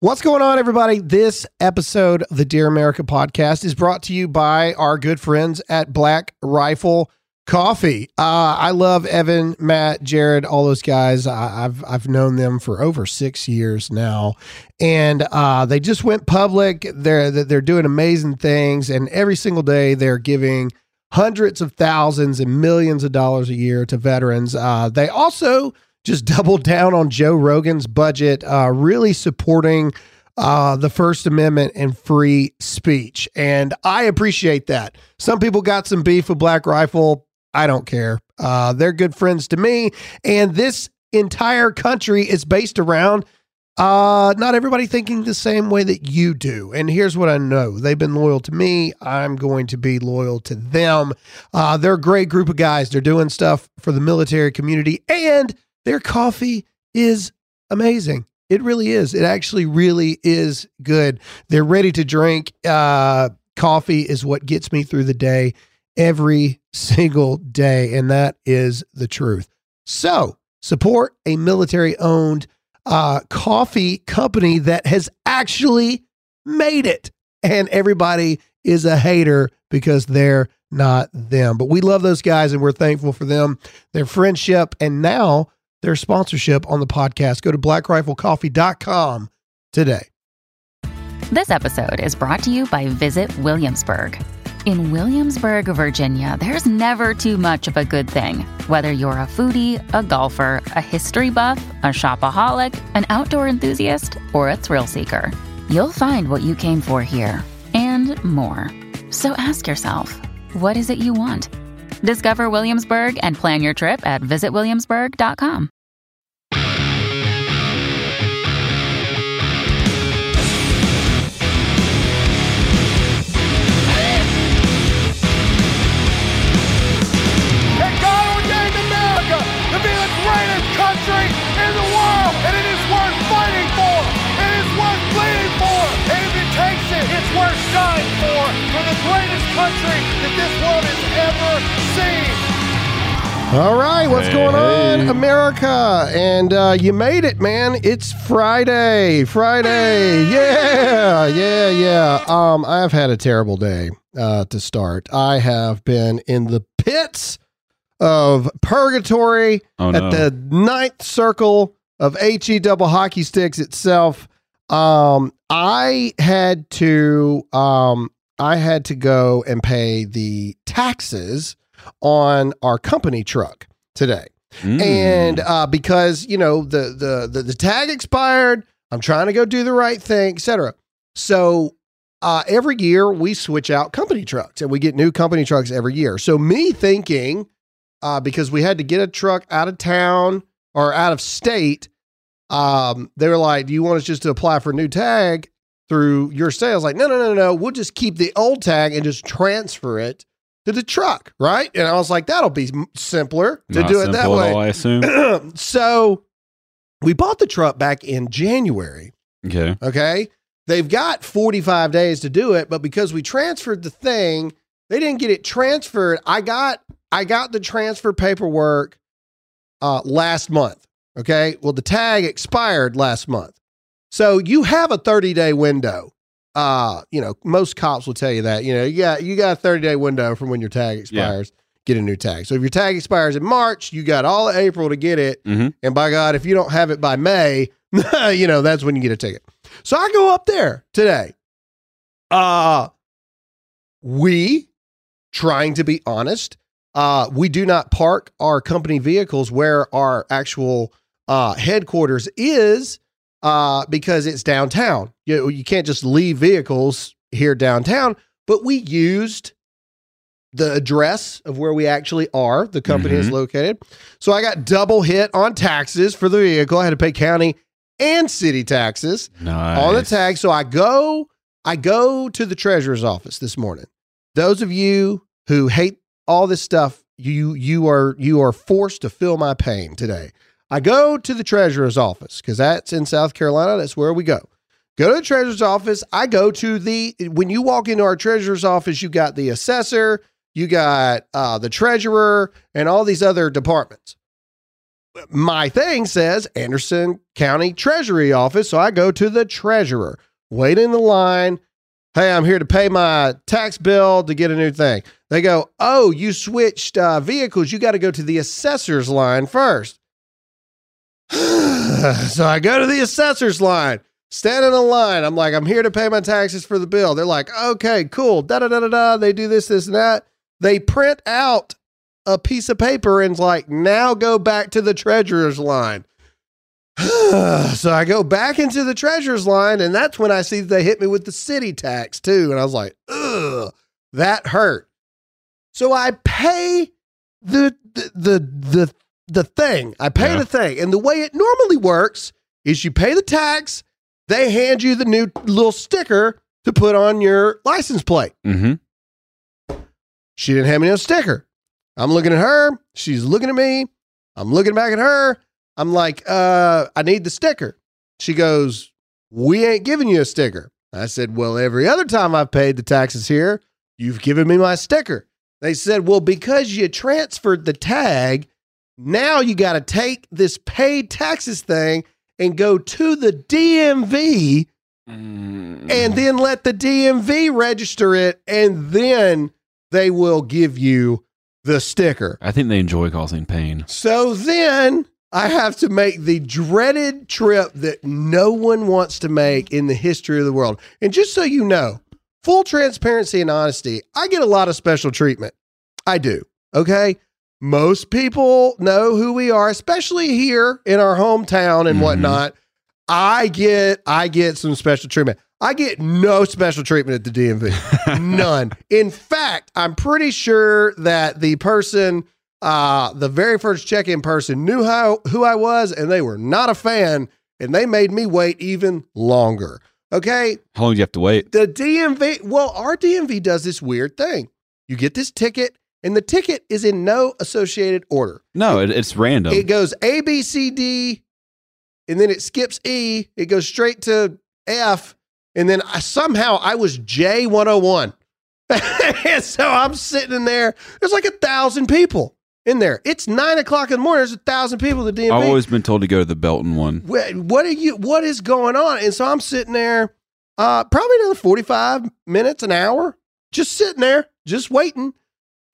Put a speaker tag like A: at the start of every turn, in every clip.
A: What's going on, everybody? This episode of the Dear America podcast is brought to you by our good friends at Black Rifle Coffee. Uh, I love Evan, Matt, Jared, all those guys. I, I've I've known them for over six years now, and uh, they just went public. They're they're doing amazing things, and every single day they're giving hundreds of thousands and millions of dollars a year to veterans. Uh, they also just doubled down on Joe Rogan's budget, uh, really supporting uh, the First Amendment and free speech. And I appreciate that. Some people got some beef with Black Rifle. I don't care. Uh, they're good friends to me. And this entire country is based around uh, not everybody thinking the same way that you do. And here's what I know they've been loyal to me. I'm going to be loyal to them. Uh, they're a great group of guys. They're doing stuff for the military community and their coffee is amazing. It really is. It actually really is good. They're ready to drink. Uh, coffee is what gets me through the day every single day. And that is the truth. So support a military owned uh, coffee company that has actually made it. And everybody is a hater because they're not them. But we love those guys and we're thankful for them, their friendship. And now, their sponsorship on the podcast. Go to blackriflecoffee.com today.
B: This episode is brought to you by Visit Williamsburg. In Williamsburg, Virginia, there's never too much of a good thing. Whether you're a foodie, a golfer, a history buff, a shopaholic, an outdoor enthusiast, or a thrill seeker, you'll find what you came for here and more. So ask yourself, what is it you want? Discover Williamsburg and plan your trip at visitwilliamsburg.com.
C: And God ordained America to be the greatest country in the world. And it is worth fighting for. It is worth bleeding for. If it takes it, it's worth dying for. For the greatest country
A: All right, what's going on, America? And uh, you made it, man. It's Friday. Friday. Yeah, yeah, yeah. Um, I've had a terrible day uh, to start. I have been in the pits of purgatory
D: Oh,
A: at the ninth circle of HE double hockey sticks itself. Um, I had to um, I had to go and pay the taxes on our company truck today.
D: Mm.
A: And uh, because, you know, the, the the the tag expired, I'm trying to go do the right thing, etc. So uh, every year we switch out company trucks and we get new company trucks every year. So me thinking, uh, because we had to get a truck out of town or out of state, um, they were like, "Do you want us just to apply for a new tag through your sales?" Like, no, no, no, no. We'll just keep the old tag and just transfer it to the truck, right? And I was like, "That'll be simpler to
D: Not
A: do it that way."
D: all, I assume.
A: so we bought the truck back in January.
D: Okay.
A: Okay. They've got 45 days to do it, but because we transferred the thing, they didn't get it transferred. I got I got the transfer paperwork uh last month. Okay. Well, the tag expired last month. So you have a 30-day window. Uh, you know, most cops will tell you that. You know, you got you got a 30-day window from when your tag expires, get a new tag. So if your tag expires in March, you got all of April to get it.
D: Mhm.
A: And by God, if you don't have it by May, you know, that's when you get a ticket. So I go up there today. Uh we trying to be honest, uh we do not park our company vehicles where our actual uh headquarters is uh because it's downtown. You you can't just leave vehicles here downtown, but we used the address of where we actually are, the company is
D: Mhm.
A: located. So I got double hit on taxes for the vehicle. I had to pay county and city taxes
D: Nice.
A: on the tag. So I go, I go to the treasurer's office this morning. Those of you who hate all this stuff, you you are you are forced to feel my pain today. I go to the treasurer's office because that's in South Carolina. That's where we go. Go to the treasurer's office. I go to the when you walk into our treasurer's office, you got the assessor, you got uh, the treasurer, and all these other departments. my thing says Anderson County Treasury Office. So I go to the treasurer, wait in the line. Hey, I'm here to pay my tax bill to get a new thing. They go, Oh, you switched uh, vehicles. You got to go to the assessor's line first. so I go to the assessor's line, stand in a line. I'm like, I'm here to pay my taxes for the bill. They're like, okay, cool. Da da da da da. They do this, this, and that. They print out a piece of paper and's like, now go back to the treasurer's line. so I go back into the treasurer's line, and that's when I see they hit me with the city tax too. And I was like, ugh, that hurt. So I pay the the the the, the thing. I pay
D: Yeah.
A: the thing. And the way it normally works is you pay the tax, they hand you the new little sticker to put on your license plate.
D: Mm-hmm.
A: She didn't have me no sticker. I'm looking at her. She's looking at me. I'm looking back at her. I'm like, uh, I need the sticker. She goes, We ain't giving you a sticker. I said, Well, every other time I've paid the taxes here, you've given me my sticker. They said, Well, because you transferred the tag, now you got to take this paid taxes thing and go to the DMV
D: Mm.
A: and then let the DMV register it, and then they will give you the sticker.
D: I think they enjoy causing pain.
A: So then I have to make the dreaded trip that no one wants to make in the history of the world. And just so you know, full transparency and honesty, I get a lot of special treatment. I do. Okay. Most people know who we are, especially here in our hometown and
D: Mhm.
A: whatnot. I get I get some special treatment. I get no special treatment at the DMV. None. In fact, I'm pretty sure that the person, uh, the very first check-in person knew how who I was, and they were not a fan, and they made me wait even longer. Okay.
D: How long do you have to wait?
A: The DMV, well, our DMV does this weird thing. You get this ticket, and the ticket is in no associated order.
D: No, it, it's random.
A: It goes A, B, C, D, and then it skips E. It goes straight to F, and then I, somehow I was J one hundred one. and so I'm sitting in there. There's like a thousand people in there. It's nine o'clock in the morning. There's a thousand people at the DMV.
D: I've always been told to go to the Belton one.
A: What, what are you? What is going on? And so I'm sitting there, uh, probably another 45 minutes, an hour, just sitting there, just waiting.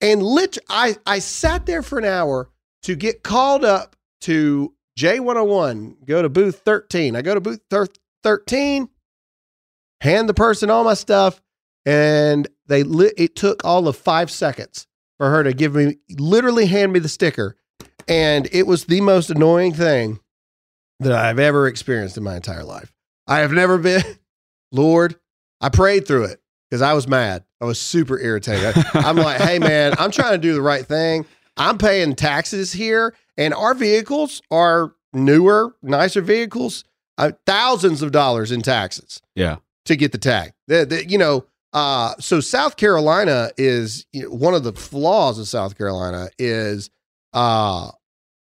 A: And lit, I I sat there for an hour to get called up to J101. Go to booth 13. I go to booth thir- 13, hand the person all my stuff, and they lit. It took all of five seconds for her to give me, literally hand me the sticker, and it was the most annoying thing that I've ever experienced in my entire life. I have never been, Lord, I prayed through it because I was mad. I was super irritated. I'm like, hey, man, I'm trying to do the right thing. I'm paying taxes here, and our vehicles are newer, nicer vehicles, uh, thousands of dollars in taxes
D: Yeah.
A: to get the tag. The- the- you know, uh, so South Carolina is you know, one of the flaws of South Carolina is uh,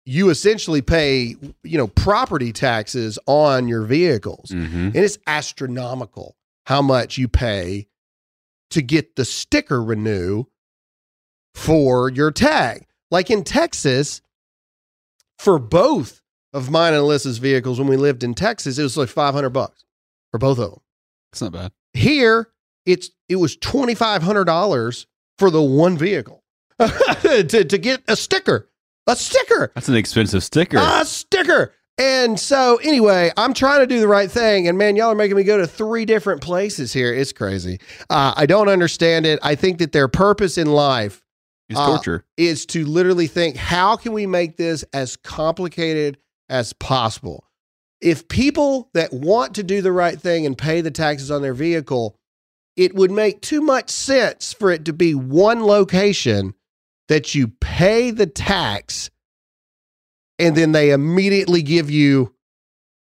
A: you essentially pay you know property taxes on your vehicles,
D: hmm
A: and it's astronomical how much you pay to get the sticker renew for your tag. Like in Texas, for both of mine and Alyssa's vehicles when we lived in Texas, it was like five hundred bucks for both of them
D: It's not bad.
A: here it's it was twenty five hundred dollars for the one vehicle to, to get a sticker, a sticker,
D: That's an expensive sticker.
A: a sticker. And so anyway, I'm trying to do the right thing, and man, y'all are making me go to three different places here. It's crazy. Uh, I don't understand it. I think that their purpose in life
D: it's
A: uh,
D: torture.
A: is to literally think how can we make this as complicated as possible if people that want to do the right thing and pay the taxes on their vehicle it would make too much sense for it to be one location that you pay the tax and then they immediately give you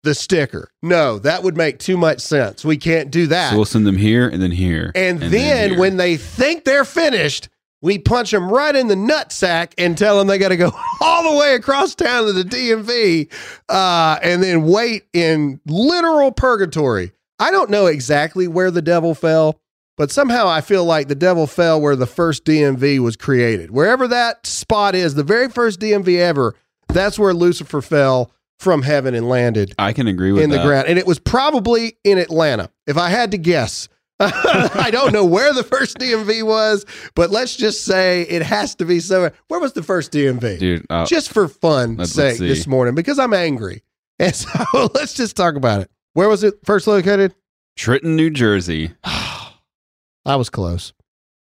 A: the sticker no that would make too much sense we can't do that
D: So we'll send them here and then here.
A: and, then,
D: here.
A: when they think they're finished, we punch them right in the nutsack and tell them they got to go all the way across town to the DMV uh, and then wait in literal purgatory. I don't know exactly where the devil fell, but somehow I feel like the devil fell where the first DMV was created. Wherever that spot is, the very first DMV ever, That's where Lucifer fell from heaven and landed
D: I can agree with
A: in the
D: that.
A: ground. And it was probably in Atlanta, if I had to guess. I don't know where the first DMV was, but let's just say it has to be somewhere. Where was the first DMV?
D: Dude, uh,
A: just for fun
D: let's-
A: sake
D: let's
A: this morning because I'm angry. And so let's just talk about it. Where was it first located?
D: Trenton, New Jersey.
A: I was close.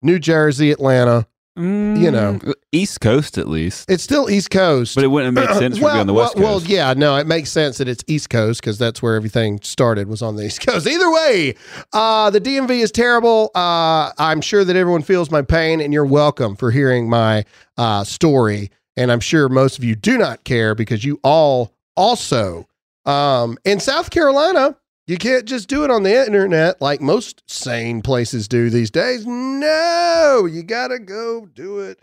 A: New Jersey, Atlanta. You know.
D: Mm, East Coast at least.
A: It's still East Coast.
D: But it wouldn't make sense for it to be on the West
A: well,
D: Coast.
A: well, yeah, no, it makes sense that it's East Coast because that's where everything started was on the East Coast. Either way, uh, the DMV is terrible. Uh, I'm sure that everyone feels my pain, and you're welcome for hearing my uh, story. And I'm sure most of you do not care because you all also um, in South Carolina. You can't just do it on the internet like most sane places do these days. No, you got to go do it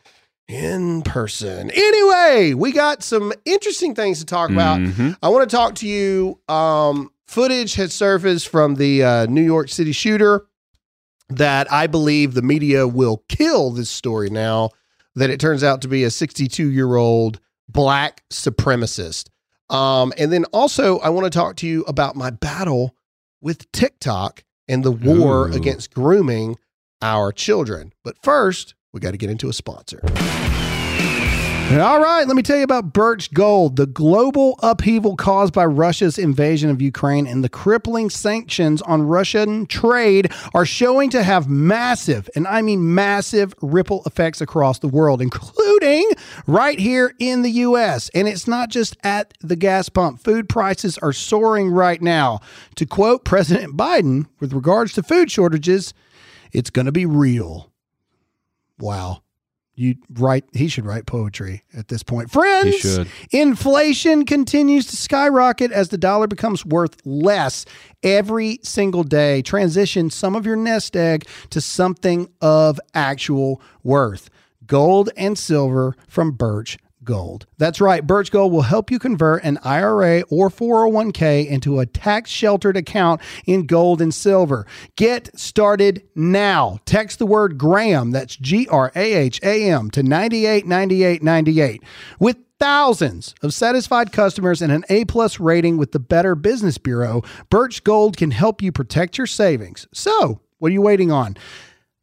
A: in person. Anyway, we got some interesting things to talk about.
D: Mhm.
A: I want to talk to you. Um, footage has surfaced from the uh, New York City shooter that I believe the media will kill this story now that it turns out to be a 62 year old black supremacist. Um, and then also, I want to talk to you about my battle with TikTok and the war
D: Ooh.
A: against grooming our children. But first, we got to get into a sponsor. All right, let me tell you about Birch Gold. The global upheaval caused by Russia's invasion of Ukraine and the crippling sanctions on Russian trade are showing to have massive, and I mean massive, ripple effects across the world, including right here in the U.S. And it's not just at the gas pump. Food prices are soaring right now. To quote President Biden with regards to food shortages, it's going to be real. Wow. You write he should write poetry at this point. Friends,
D: He should.
A: inflation continues to skyrocket as the dollar becomes worth less every single day. Transition some of your nest egg to something of actual worth. Gold and silver from Birch Gold. That's right. Birch Gold will help you convert an IRA or 401k into a tax sheltered account in gold and silver. Get started now. Text the word Graham, that's G R A H A M, to 989898. With thousands of satisfied customers and an A plus rating with the Better Business Bureau, Birch Gold can help you protect your savings. So, what are you waiting on?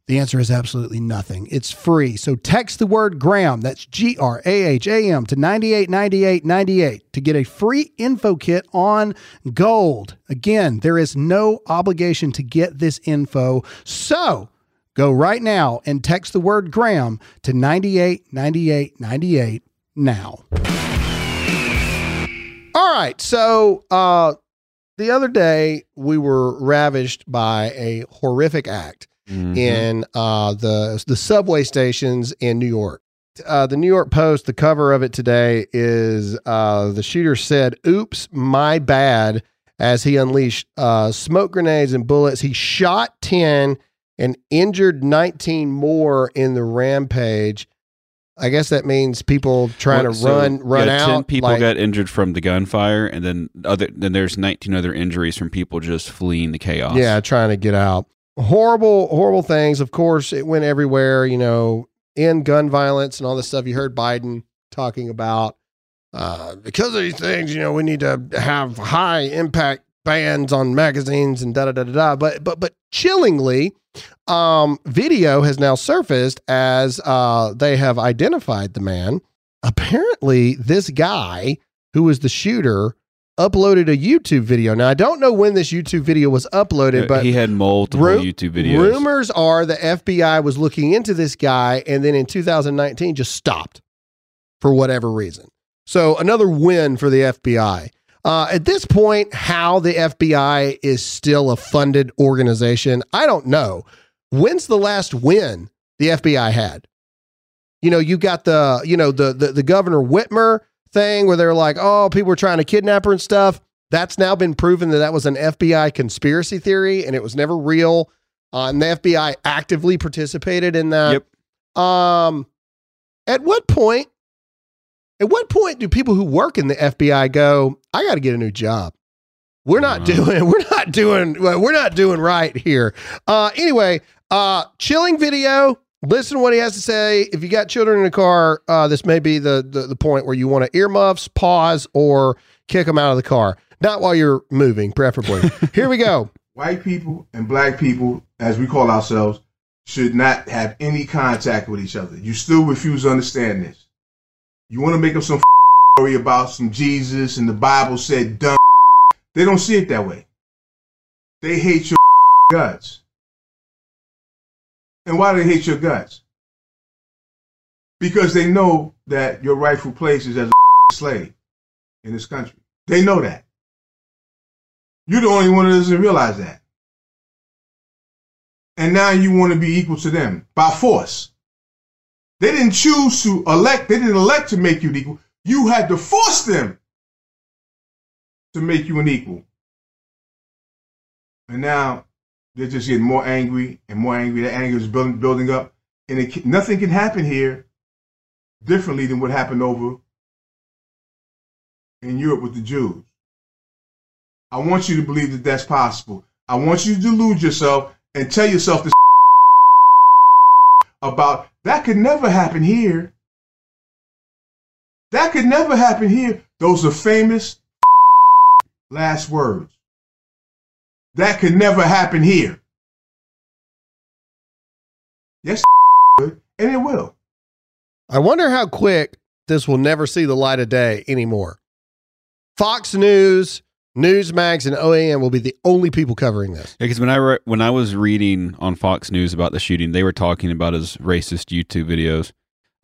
A: The answer is absolutely nothing. It's free. So text the word Graham, that's G R A H A M, to 989898 to get a free info kit on gold. Again, there is no obligation to get this info. So go right now and text the word Graham to 989898 now. All right. So uh, the other day, we were ravished by a horrific act
D: Mhm.
A: in uh, the the subway stations in New York. Uh, the New York Post, the cover of it today is uh, the shooter said, "Oops, my bad." As he unleashed uh, smoke grenades and bullets, he shot ten and injured nineteen more in the rampage. I guess that means people trying
D: Well,
A: to
D: so,
A: run run
D: yeah,
A: out.
D: Ten people
A: like-
D: got injured from the gunfire, and then other then there's 19 other injuries from people just fleeing the chaos.
A: Yeah, trying to get out. Horrible, horrible things. Of course, it went everywhere, you know, in gun violence and all this stuff. You heard Biden talking about uh, because of these things, you know, we need to have high impact bans on magazines and da da da da da. But but but chillingly, um, video has now surfaced as uh, they have identified the man. Apparently, this guy who was the shooter uploaded a YouTube video. Now I don't know when this YouTube video was uploaded, but
D: he had multiple
A: Ru-
D: YouTube videos.
A: Rumors are the FBI was looking into this guy and then in 2019 just stopped for whatever reason. So another win for the FBI. Uh, at this point, how the FBI is still a funded organization, I don't know. When's the last win the FBI had? You know, you got the, you know, the the, the Governor Whitmer thing where they're like, oh, people were trying to kidnap her and stuff. That's now been proven that that was an FBI conspiracy theory and it was never real. Uh, and the FBI actively participated in that.
D: Yep.
A: Um, at what point? At what point do people who work in the FBI go, "I got to get a new job"? We're not
D: Wow.
A: doing. We're not doing. We're not doing right here. Uh, anyway, uh, chilling video. Listen to what he has to say. If you got children in the car, uh, this may be the, the the point where you want to earmuffs, pause, or kick them out of the car. Not while you're moving, preferably. Here we go.
E: White people and black people, as we call ourselves, should not have any contact with each other. You still refuse to understand this. You want to make up some story about some Jesus and the Bible said dumb. They don't see it that way. They hate your guts. And why do they hate your guts? Because they know that your rightful place is as a slave in this country. They know that. You're the only one that doesn't realize that. And now you want to be equal to them by force. They didn't choose to elect, they didn't elect to make you equal. You had to force them to make you an equal. And now they're just getting more angry and more angry. The anger is building, building up. And it, nothing can happen here differently than what happened over in Europe with the Jews. I want you to believe that that's possible. I want you to delude yourself and tell yourself this about that could never happen here. That could never happen here. Those are famous last words. That could never happen here. Yes, and it will.
A: I wonder how quick this will never see the light of day anymore. Fox News, Newsmax, and OAN will be the only people covering this.
D: Because when I re- when I was reading on Fox News about the shooting, they were talking about his racist YouTube videos.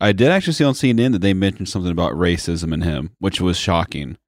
D: I did actually see on CNN that they mentioned something about racism in him, which was shocking.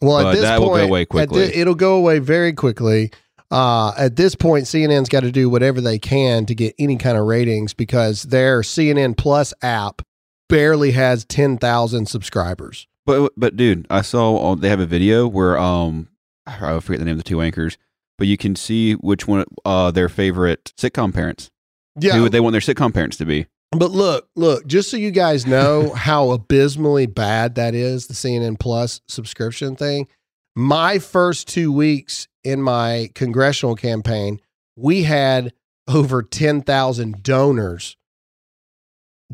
A: Well, at
D: But
A: this
D: that will go away quickly.
A: thi- it'll go away very quickly. Uh, at this point, CNN's got to do whatever they can to get any kind of ratings because their CNN Plus app barely has 10,000 subscribers.
D: But but dude, I saw they have a video where um I forget the name of the two anchors, but you can see which one uh their favorite sitcom parents.
A: Yeah.
D: Who they want their sitcom parents to be.
A: But look, look, just so you guys know how abysmally bad that is, the CNN Plus subscription thing. My first two weeks in my congressional campaign, we had over 10,000 donors,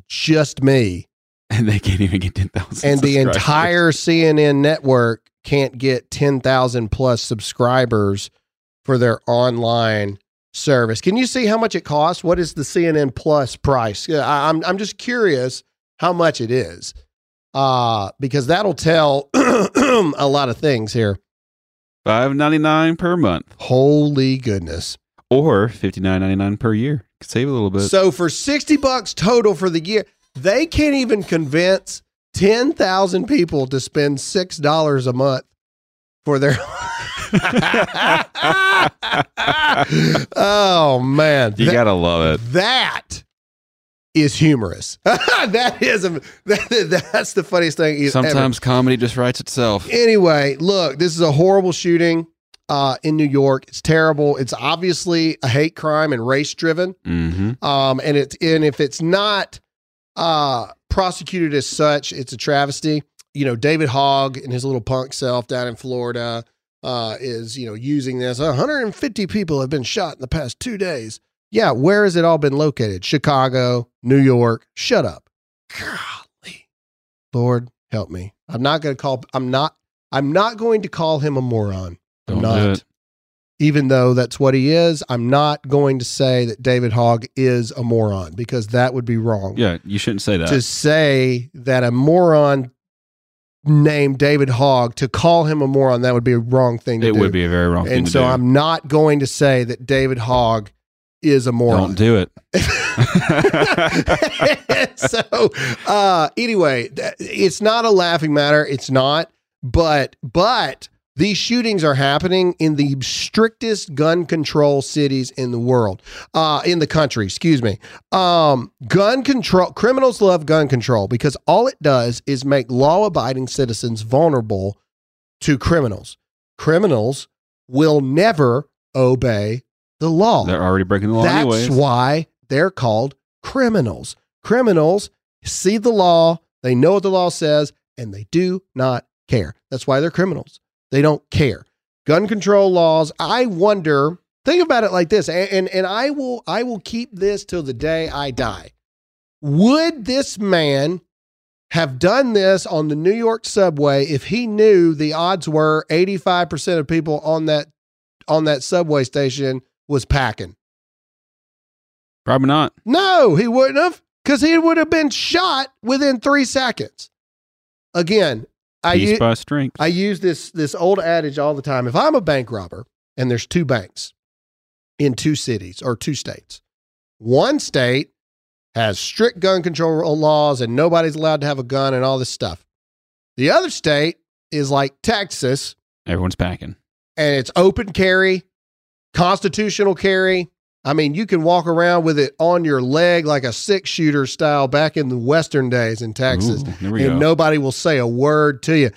A: just me.
D: And they can't even get ten thousand.
A: And the entire CNN network can't get 10,000 plus subscribers for their online service. Can you see how much it costs? What is the CNN Plus price? I'm I'm just curious how much it is, uh, because that'll tell a lot of things here.
D: Five ninety nine per month
A: Holy goodness!
D: or fifty nine ninety nine per year. Could save a little bit.
A: So for sixty bucks total for the year, they can't even convince ten thousand people to spend six dollars a month for their. oh man,
D: you
A: That-
D: gotta love it.
A: That is humorous. that is a, that, that's the funniest thing. ever.
D: Sometimes comedy just writes itself.
A: Anyway, look, this is a horrible shooting uh, in New York. It's terrible. It's obviously a hate crime and race driven.
D: Mm-hmm.
A: Um, and it's and if it's not uh, prosecuted as such, it's a travesty. You know, David Hogg and his little punk self down in Florida uh, is you know using this. 150 people have been shot in the past two days. Yeah, where has it all been located? Chicago, New York. Shut up. Golly, Lord help me. I'm not going to call. I'm not. I'm not going to call him a moron. I'm
D: Don't
A: not
D: do
A: even though that's what he is, I'm not going to say that David Hogg is a moron because that would be wrong.
D: Yeah, you shouldn't say that.
A: To say that a moron named David Hogg, to call him a moron, that would be a wrong thing to
D: it
A: do.
D: It would be a very wrong thing
A: And
D: to
A: so
D: do.
A: I'm not going to say that David Hogg is a moron.
D: Don't do it.
A: so uh anyway it's not a laughing matter it's not but but these shootings are happening in the strictest gun control cities in the world uh in the country excuse me um gun control criminals love gun control because all it does is make law abiding citizens vulnerable to criminals criminals will never obey the law
D: They're already breaking the law
A: that's
D: anyways.
A: why they're called criminals. Criminals see the law, they know what the law says, and they do not care. That's why they're criminals. They don't care. Gun control laws, I wonder, think about it like this, and, and and I will I will keep this till the day I die. Would this man have done this on the New York subway if he knew the odds were 85% of people on that on that subway station was packing?
D: Probably not.
A: No, he wouldn't have because he would have been shot within three seconds. Again, I,
D: Peace
A: u-
D: by strength.
A: I use this this old adage all the time. If I'm a bank robber and there's two banks in two cities or two states, one state has strict gun control laws and nobody's allowed to have a gun and all this stuff. The other state is like Texas
D: Everyone's packing.
A: and it's open carry, constitutional carry. I mean, you can walk around with it on your leg like a six shooter style back in the Western days in Texas
D: Ooh,
A: and
D: go.
A: nobody will say a word to you.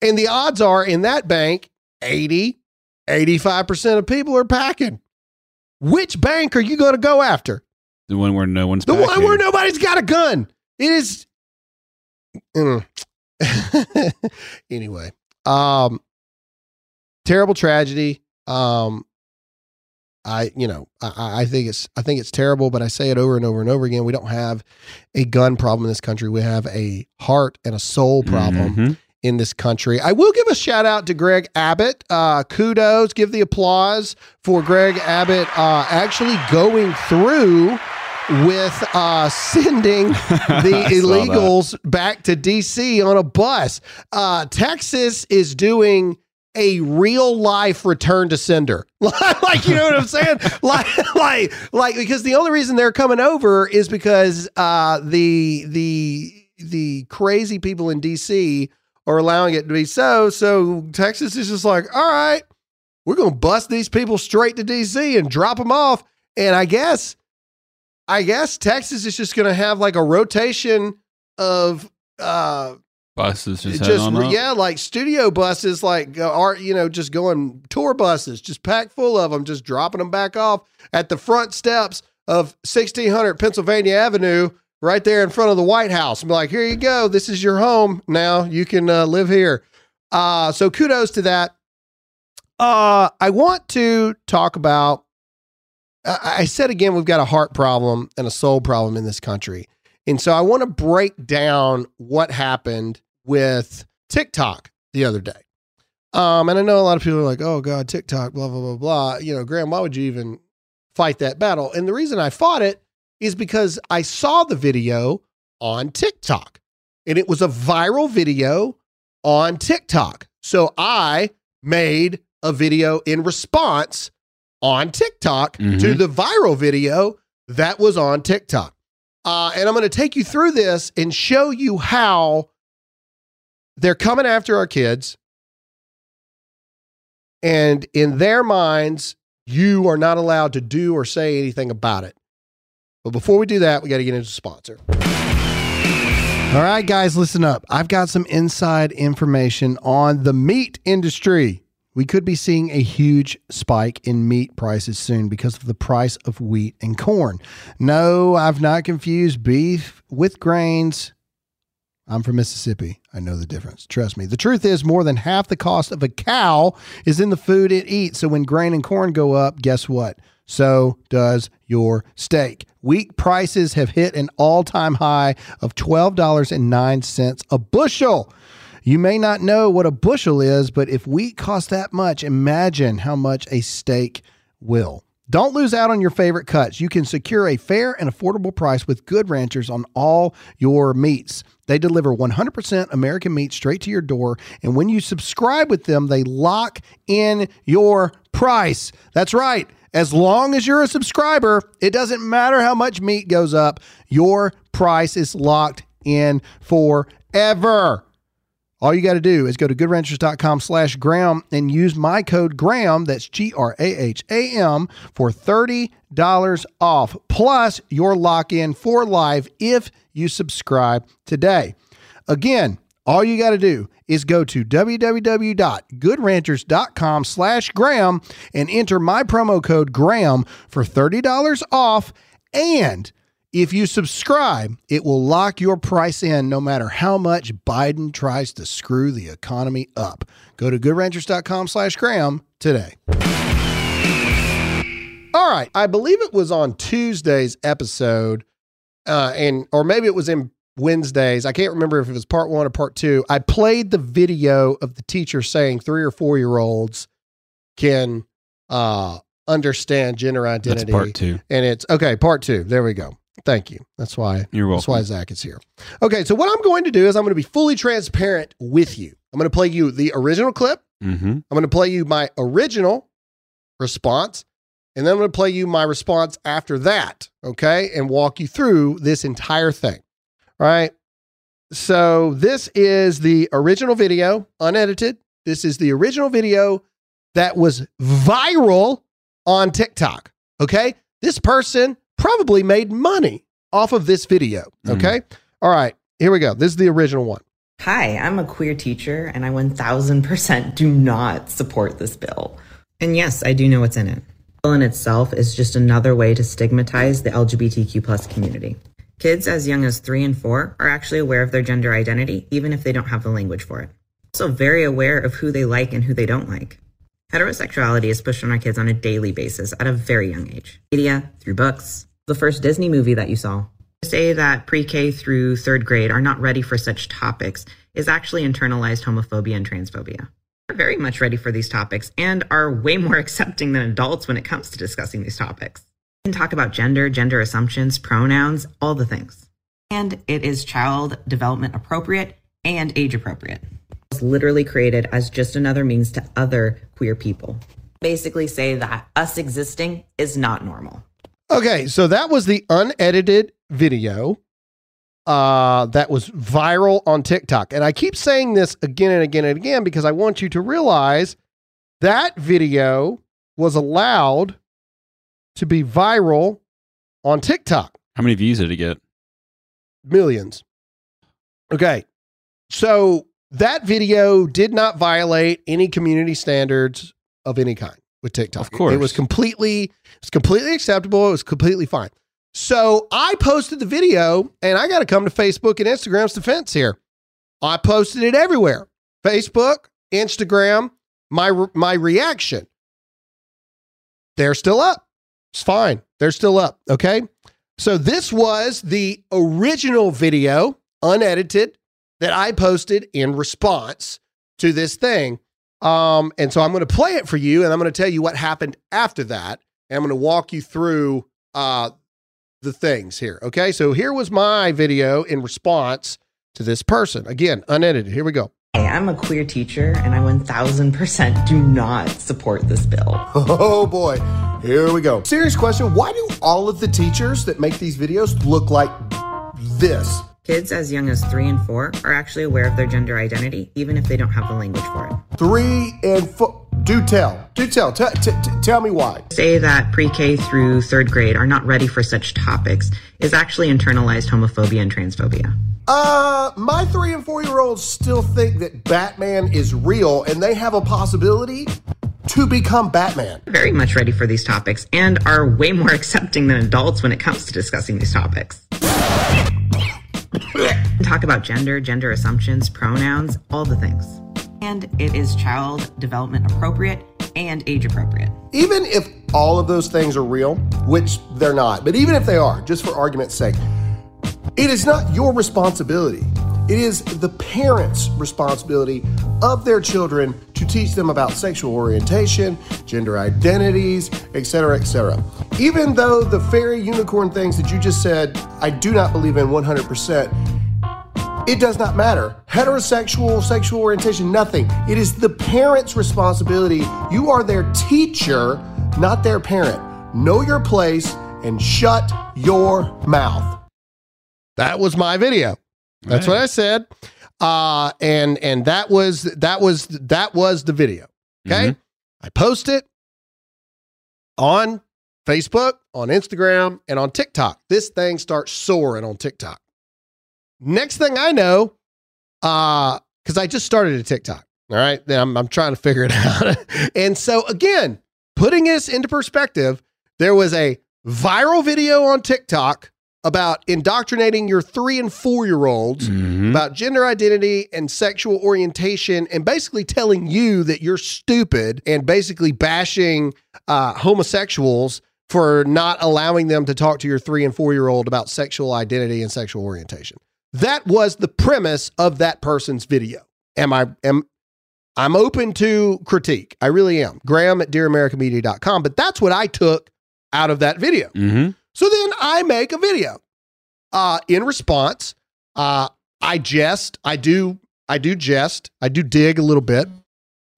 A: And the odds are in that bank, 80, 85% of people are packing. Which bank are you going to go after?
D: the one where no one's
A: The one where nobody's got a gun. It is. Mm. anyway, um, terrible tragedy. Um, I, you know, I, I think it's, I think it's terrible, but I say it over and over and over again. We don't have a gun problem in this country. We have a heart and a soul problem
D: Mhm.
A: in this country. I will give a shout out to Greg Abbott. Uh, kudos, give the applause for Greg Abbott uh, actually going through with uh, sending the illegals back to DC on a bus. Uh, Texas is doing a real life return to sender. like you know what I'm saying? like like like because the only reason they're coming over is because uh the the the crazy people in DC are allowing it to be so. So Texas is just like, all right, we're to bust these people straight to DC and drop them off. And I guess, I guess Texas is just to have like a rotation of, uh,
D: Buses just,
A: just,
D: heading on up.
A: yeah, like studio buses, like uh, are you know just going tour buses, just packed full of them, just dropping them back off at the front steps of 1600 Pennsylvania Avenue, right there in front of the White House. Be like, here you go, this is your home now. You can uh, live here. Uh, so kudos to that. Uh, I want to talk about. I I said again, we've got a heart problem and a soul problem in this country. And so I want to break down what happened with TikTok the other day. Um, and I know a lot of people are like, oh God, TikTok, blah, blah, blah, blah. You know, Graham, why would you even fight that battle? And the reason I fought it is because I saw the video on TikTok and it was a viral video on TikTok. So I made a video in response on TikTok to
D: Mhm.
A: the viral video that was on TikTok. Uh, and I'm going to take you through this and show you how they're coming after our kids. And in their minds, you are not allowed to do or say anything about it. But before we do that, we got to get into sponsor. All right, guys, listen up. I've got some inside information on the meat industry. We could be seeing a huge spike in meat prices soon because of the price of wheat and corn. No, I've not confused beef with grains. I'm from Mississippi. I know the difference. Trust me. The truth is, more than half the cost of a cow is in the food it eats. So when grain and corn go up, guess what? So does your steak. Wheat prices have hit an all time high of $12.09 a bushel. You may not know what a bushel is, but if wheat costs that much, imagine how much a steak will. Don't lose out on your favorite cuts. You can secure a fair and affordable price with Good Ranchers on all your meats. They deliver 100% American meat straight to your door, and when you subscribe with them, they lock in your price. That's right. As long as you're a subscriber, it doesn't matter how much meat goes up, your price is locked in forever. All you got to do is go to goodranchers.com slash Graham and use my code Graham, that's G R A H A M, for $30 off. Plus, your lock in for life if you subscribe today. Again, all you got to do is go to www.goodranchers.com slash Graham and enter my promo code Graham for $30 off. And if you subscribe, it will lock your price in no matter how much Biden tries to screw the economy up. Go to goodranchers.com slash Graham today. All right. I believe it was on Tuesday's episode uh, and or maybe it was in Wednesdays. I can't remember if it was part one or part two. I played the video of the teacher saying three or four year olds can uh, understand gender
D: That's
A: identity.
D: part two.
A: And it's okay, part two. There we go. Thank you. That's why
D: You're welcome.
A: that's why Zach is here. Okay, so what I'm going to do is I'm going to be fully transparent with you. I'm going to play you the original clip.
D: Mm-hmm.
A: I'm going to play you my original response, and then I'm going to play you my response after that. Okay, and walk you through this entire thing. All right. So this is the original video, unedited. This is the original video that was viral on TikTok. Okay. This person probably made money off of this video. Mm-hmm. Okay. All right. Here we go. This is the original one.
F: Hi, I'm a queer teacher, and I 1000% do not support this bill. And yes, I do know what's in it. In itself is just another way to stigmatize the LGBTQ plus community. Kids as young as three and four are actually aware of their gender identity, even if they don't have the language for it. Also, very aware of who they like and who they don't like. Heterosexuality is pushed on our kids on a daily basis at a very young age. Media, through books, the first Disney movie that you saw, To say that pre-K through third grade are not ready for such topics is actually internalized homophobia and transphobia. They're very much ready for these topics and are way more accepting than adults when it comes to discussing these topics. We can talk about gender, gender assumptions, pronouns, all the things. And it is child development appropriate and age appropriate. It's literally created as just another means to other queer people. Basically say that us existing is not normal.
A: Okay, so that was the unedited video uh, that was viral on TikTok. And I keep saying this again and again and again because I want you to realize that video was allowed to be viral on TikTok.
D: How many views did it get?
A: Millions. Okay, so that video did not violate any community standards of any kind with TikTok.
D: Of course.
A: It was completely it's completely acceptable. It was completely fine. So I posted the video and I got to come to Facebook and Instagram's defense here. I posted it everywhere. Facebook, Instagram, my my reaction. They're still up. It's fine. They're still up, okay? So this was the original video, unedited, that I posted in response to this thing. Um, and so I'm going to play it for you, and I'm going to tell you what happened after that. And I'm going to walk you through uh, the things here. Okay. So here was my video in response to this person. Again, unedited. Here we go.
F: Hey, I'm a queer teacher, and I 1000% do not support this bill.
A: Oh boy. Here we go. Serious question. Why do all of the teachers that make these videos look like this?
F: Kids as young as three and four are actually aware of their gender identity, even if they don't have the language for it.
A: Three and four. Do tell. Do tell. T- t- t- tell me why.
F: Say that pre K through third grade are not ready for such topics is actually internalized homophobia and transphobia.
A: Uh, my three and four year olds still think that Batman is real and they have a possibility to become Batman.
F: Very much ready for these topics and are way more accepting than adults when it comes to discussing these topics. Talk about gender, gender assumptions, pronouns, all the things. And it is child development appropriate and age appropriate.
A: Even if all of those things are real, which they're not, but even if they are, just for argument's sake, it is not your responsibility. It is the parents' responsibility of their children to teach them about sexual orientation, gender identities, etc., etc. Even though the fairy unicorn things that you just said, I do not believe in 100%, it does not matter. Heterosexual, sexual orientation, nothing. It is the parent's responsibility. You are their teacher, not their parent. Know your place and shut your mouth. That was my video. That's what I said. Uh, and and that was that was that was the video. Okay. I post it on Facebook, on Instagram, and on TikTok. This thing starts soaring on TikTok. Next thing I know, uh, because I just started a TikTok. All right. Then I'm, I'm trying to figure it out. and so again, putting this into perspective, there was a viral video on TikTok about indoctrinating your three and four year olds
D: Mhm.
A: about gender identity and sexual orientation and basically telling you that you're stupid and basically bashing uh, homosexuals for not allowing them to talk to your three and four year old about sexual identity and sexual orientation. That was the premise of that person's video. Am I am I'm open to critique. I really am. Graham at dearamericamedia.com. But that's what I took out of that video.
D: Mm-hmm.
A: So then I make a video. Uh, in response, uh, I jest. I do. I do jest. I do dig a little bit.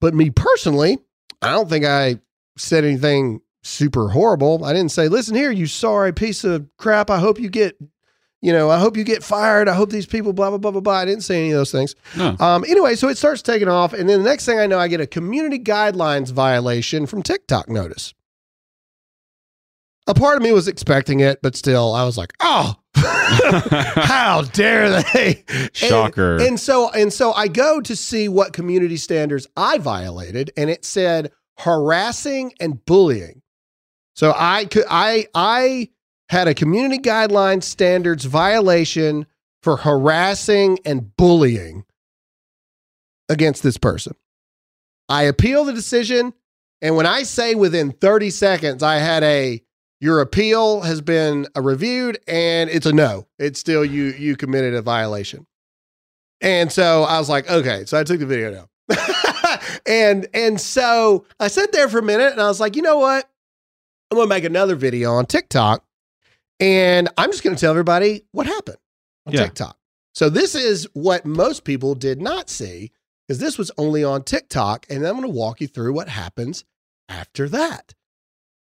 A: But me personally, I don't think I said anything super horrible. I didn't say, "Listen here, you sorry piece of crap. I hope you get, you know, I hope you get fired. I hope these people blah blah blah blah blah." I didn't say any of those things.
D: No.
A: Um, anyway, so it starts taking off, and then the next thing I know, I get a community guidelines violation from TikTok notice. A part of me was expecting it, but still, I was like, "Oh, how dare they!" And-
D: Shocker.
A: And, so, and so, I go to see what community standards I violated, and it said harassing and bullying. So I could, I, I had a community guidelines standards violation for harassing and bullying against this person. I appeal the decision. And when I say within 30 seconds, I had a your appeal has been reviewed and it's a no. It's still you you committed a violation. And so I was like, okay. So I took the video down. and and so I sat there for a minute and I was like, you know what? I'm gonna make another video on TikTok and I'm just gonna tell everybody what happened on
D: Yeah.
A: TikTok. So this is what most people did not see because this was only on TikTok, and I'm going to walk you through what happens after that.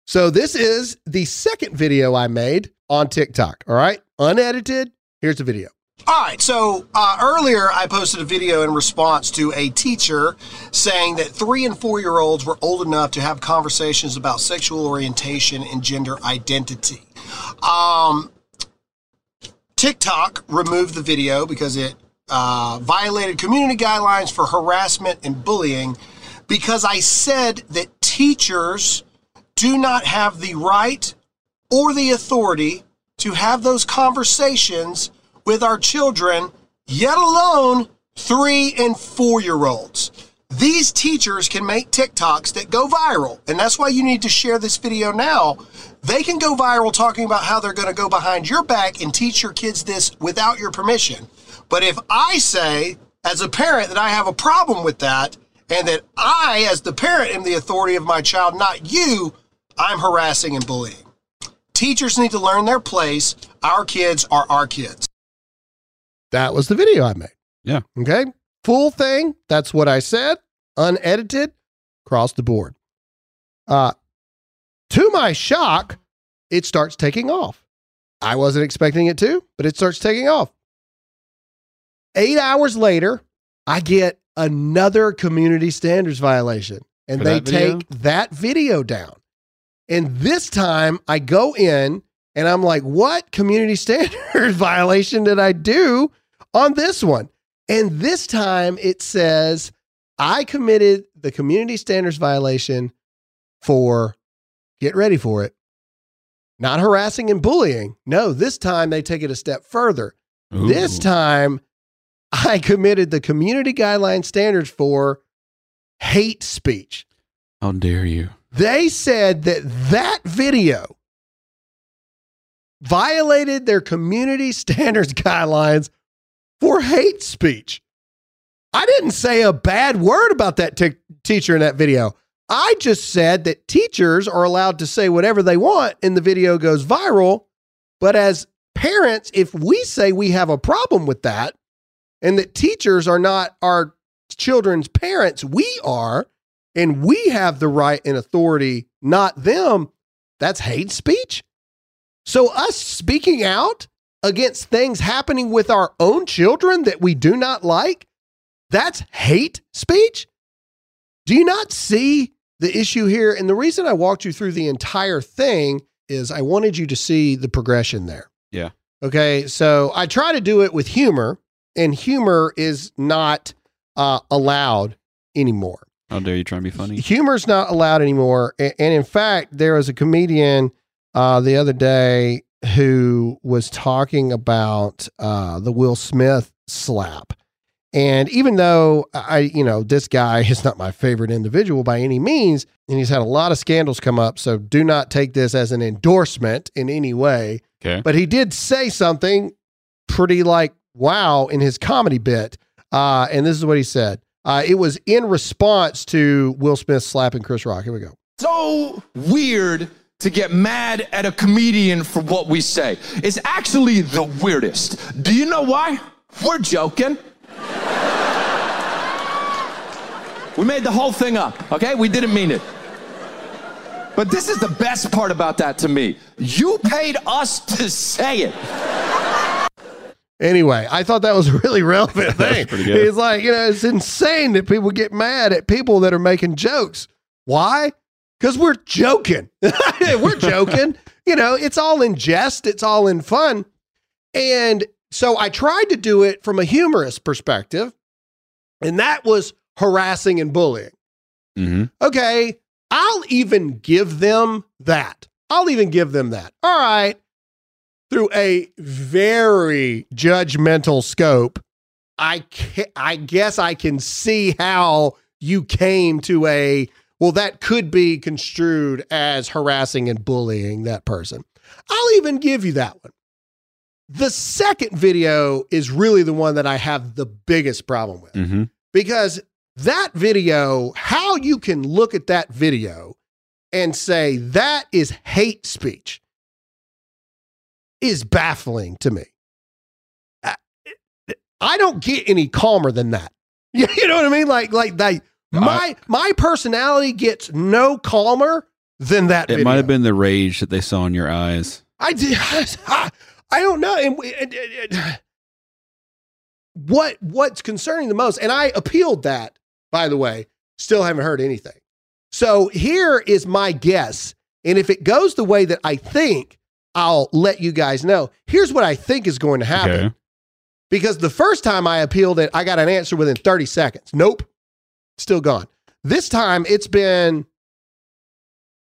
A: So this is the second video I made on TikTok. All right, unedited. Here's the video.
G: All right, so uh, earlier I posted a video in response to a teacher saying that three and four year olds were old enough to have conversations about sexual orientation and gender identity. Um, TikTok removed the video because it uh, violated community guidelines for harassment and bullying because I said that teachers do not have the right or the authority to have those conversations with our children, yet alone three and four year olds. These teachers can make TikToks that go viral, and that's why you need to share this video now. They can go viral talking about how they're going to go behind your back and teach your kids this without your permission. But if I say, as a parent, that I have a problem with that, and that I, as the parent, am the authority of my child, not you, I'm harassing and bullying. Teachers need to learn their place. Our kids are our kids.
A: That was the video I made.
D: Yeah.
A: Okay. Full thing. That's what I said. Unedited. Across the board. Uh, to my shock, it starts taking off. I wasn't expecting it to, but it starts taking off. Eight hours later, I get another community standards violation, and
D: For
A: they
D: that
A: take that video down. And this time I go in and I'm like, what community standards violation did I do on this one? And this time it says I committed the community standards violation for, get ready for it, not harassing and bullying. No, this time they take it a step further. This time I committed the community guideline standards for hate speech.
D: How dare you?
A: They said that that video violated their community standards guidelines for hate speech. I didn't say a bad word about that t- teacher in that video. I just said that teachers are allowed to say whatever they want and the video goes viral. But as parents, if we say we have a problem with that and that teachers are not our children's parents, we are, and we have the right and authority, not them, that's hate speech. So, us speaking out against things happening with our own children that we do not like, that's hate speech. Do you not see the issue here? And the reason I walked you through the entire thing is I wanted you to see the progression there.
D: Yeah.
A: Okay. So I try to do it with humor, and humor is not uh, allowed anymore
D: How dare you try and be funny?
A: humor's not allowed anymore. A- And in fact, there was a comedian uh, the other day who was talking about uh, the Will Smith slap. And even though I, you know, this guy is not my favorite individual by any means, and he's had a lot of scandals come up, so do not take this as an endorsement in any way.
D: Okay.
A: But he did say something pretty like wow in his comedy bit. Uh, and this is what he said. Uh, it was in response to Will Smith slapping Chris Rock. Here we go.
H: so weird to get mad at a comedian for what we say. It's actually the weirdest. Do you know why? We're joking. We made the whole thing up, okay? We didn't mean it. But this is the best part about that to me. You paid us to say it.
A: Anyway, I thought that was a really relevant thing.
D: pretty.
A: It's like, you know, it's insane that people get mad at people that are making jokes. Why? Because we're joking. we're joking. You know, it's all in jest, it's all in fun. And so I tried to do it from a humorous perspective, and that was harassing and bullying.
D: hmm
A: Okay, I'll even give them that. I'll even give them that. All right. Through a very judgmental scope, I ca- I guess I can see how you came to a well that could be construed as harassing and bullying that person. I'll even give you that one. The second video is really the one that I have the biggest problem with
D: hmm
A: because that video, how you can look at that video and say that is hate speech is baffling to me. I- I don't get any calmer than that. You know what I mean? Like, like that. My my personality gets no calmer than that.
D: It
A: video.
D: might have been the rage that they saw in your eyes.
A: I did. I don't know. And, we- and- and- and- what what's concerning the most, and I appealed that, by the way. Still haven't heard anything. So here is my guess, and if it goes the way that I think, I'll let you guys know. Here's what I think is going to happen.
D: Okay.
A: Because the first time I appealed it, I got an answer within 30 seconds. Nope. Still gone. This time it's been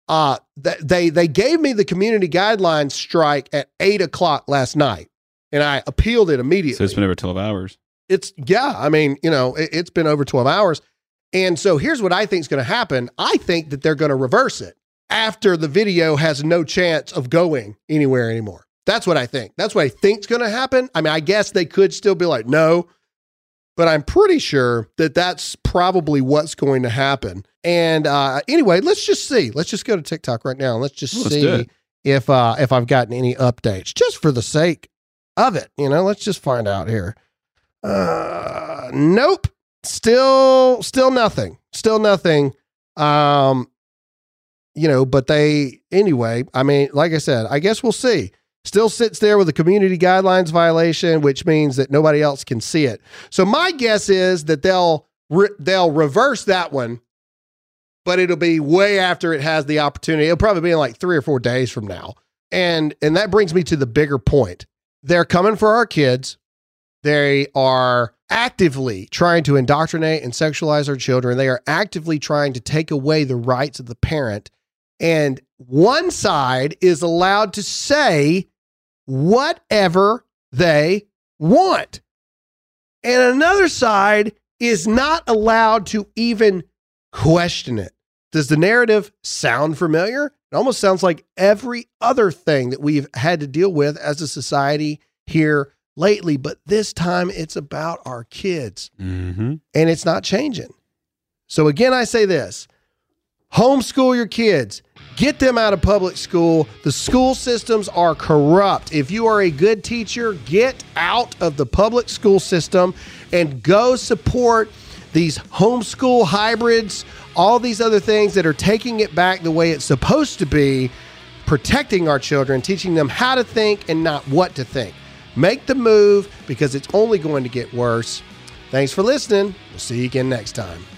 A: uh th- they they gave me the community guidelines strike at eight o'clock last night. And I appealed it immediately.
D: So it's been over 12 hours.
A: It's yeah, I mean, you know, it, it's been over 12 hours. And so here's what I think is going to happen. I think that they're going to reverse it after the video has no chance of going anywhere anymore. That's what I think. That's what I think's going to happen. I mean, I guess they could still be like, "No." But I'm pretty sure that that's probably what's going to happen. And uh anyway, let's just see. Let's just go to TikTok right now. and Let's just
D: Let's
A: see if uh if I've gotten any updates just for the sake of it, you know. Let's just find out here. Uh, nope. Still, still nothing. Still nothing. Um, you know, but they anyway. I mean, like I said, I guess we'll see. Still sits there with a community guidelines violation, which means that nobody else can see it. So my guess is that they'll re- they'll reverse that one, but it'll be way after it has the opportunity. It'll probably be in like three or four days from now. And and that brings me to the bigger point. They're coming for our kids. They are actively trying to indoctrinate and sexualize our children. They are actively trying to take away the rights of the parent. And one side is allowed to say whatever they want. And another side is not allowed to even question it. Does the narrative sound familiar? It almost sounds like every other thing that we've had to deal with as a society here lately, but this time it's about our kids
D: Mm-hmm.
A: and it's not changing. So again, I say this homeschool your kids, get them out of public school. The school systems are corrupt. If you are a good teacher, get out of the public school system and go support these homeschool hybrids, all these other things that are taking it back the way it's supposed to be, protecting our children, teaching them how to think and not what to think. Make the move because it's only going to get worse. Thanks for listening. We'll see you again next time.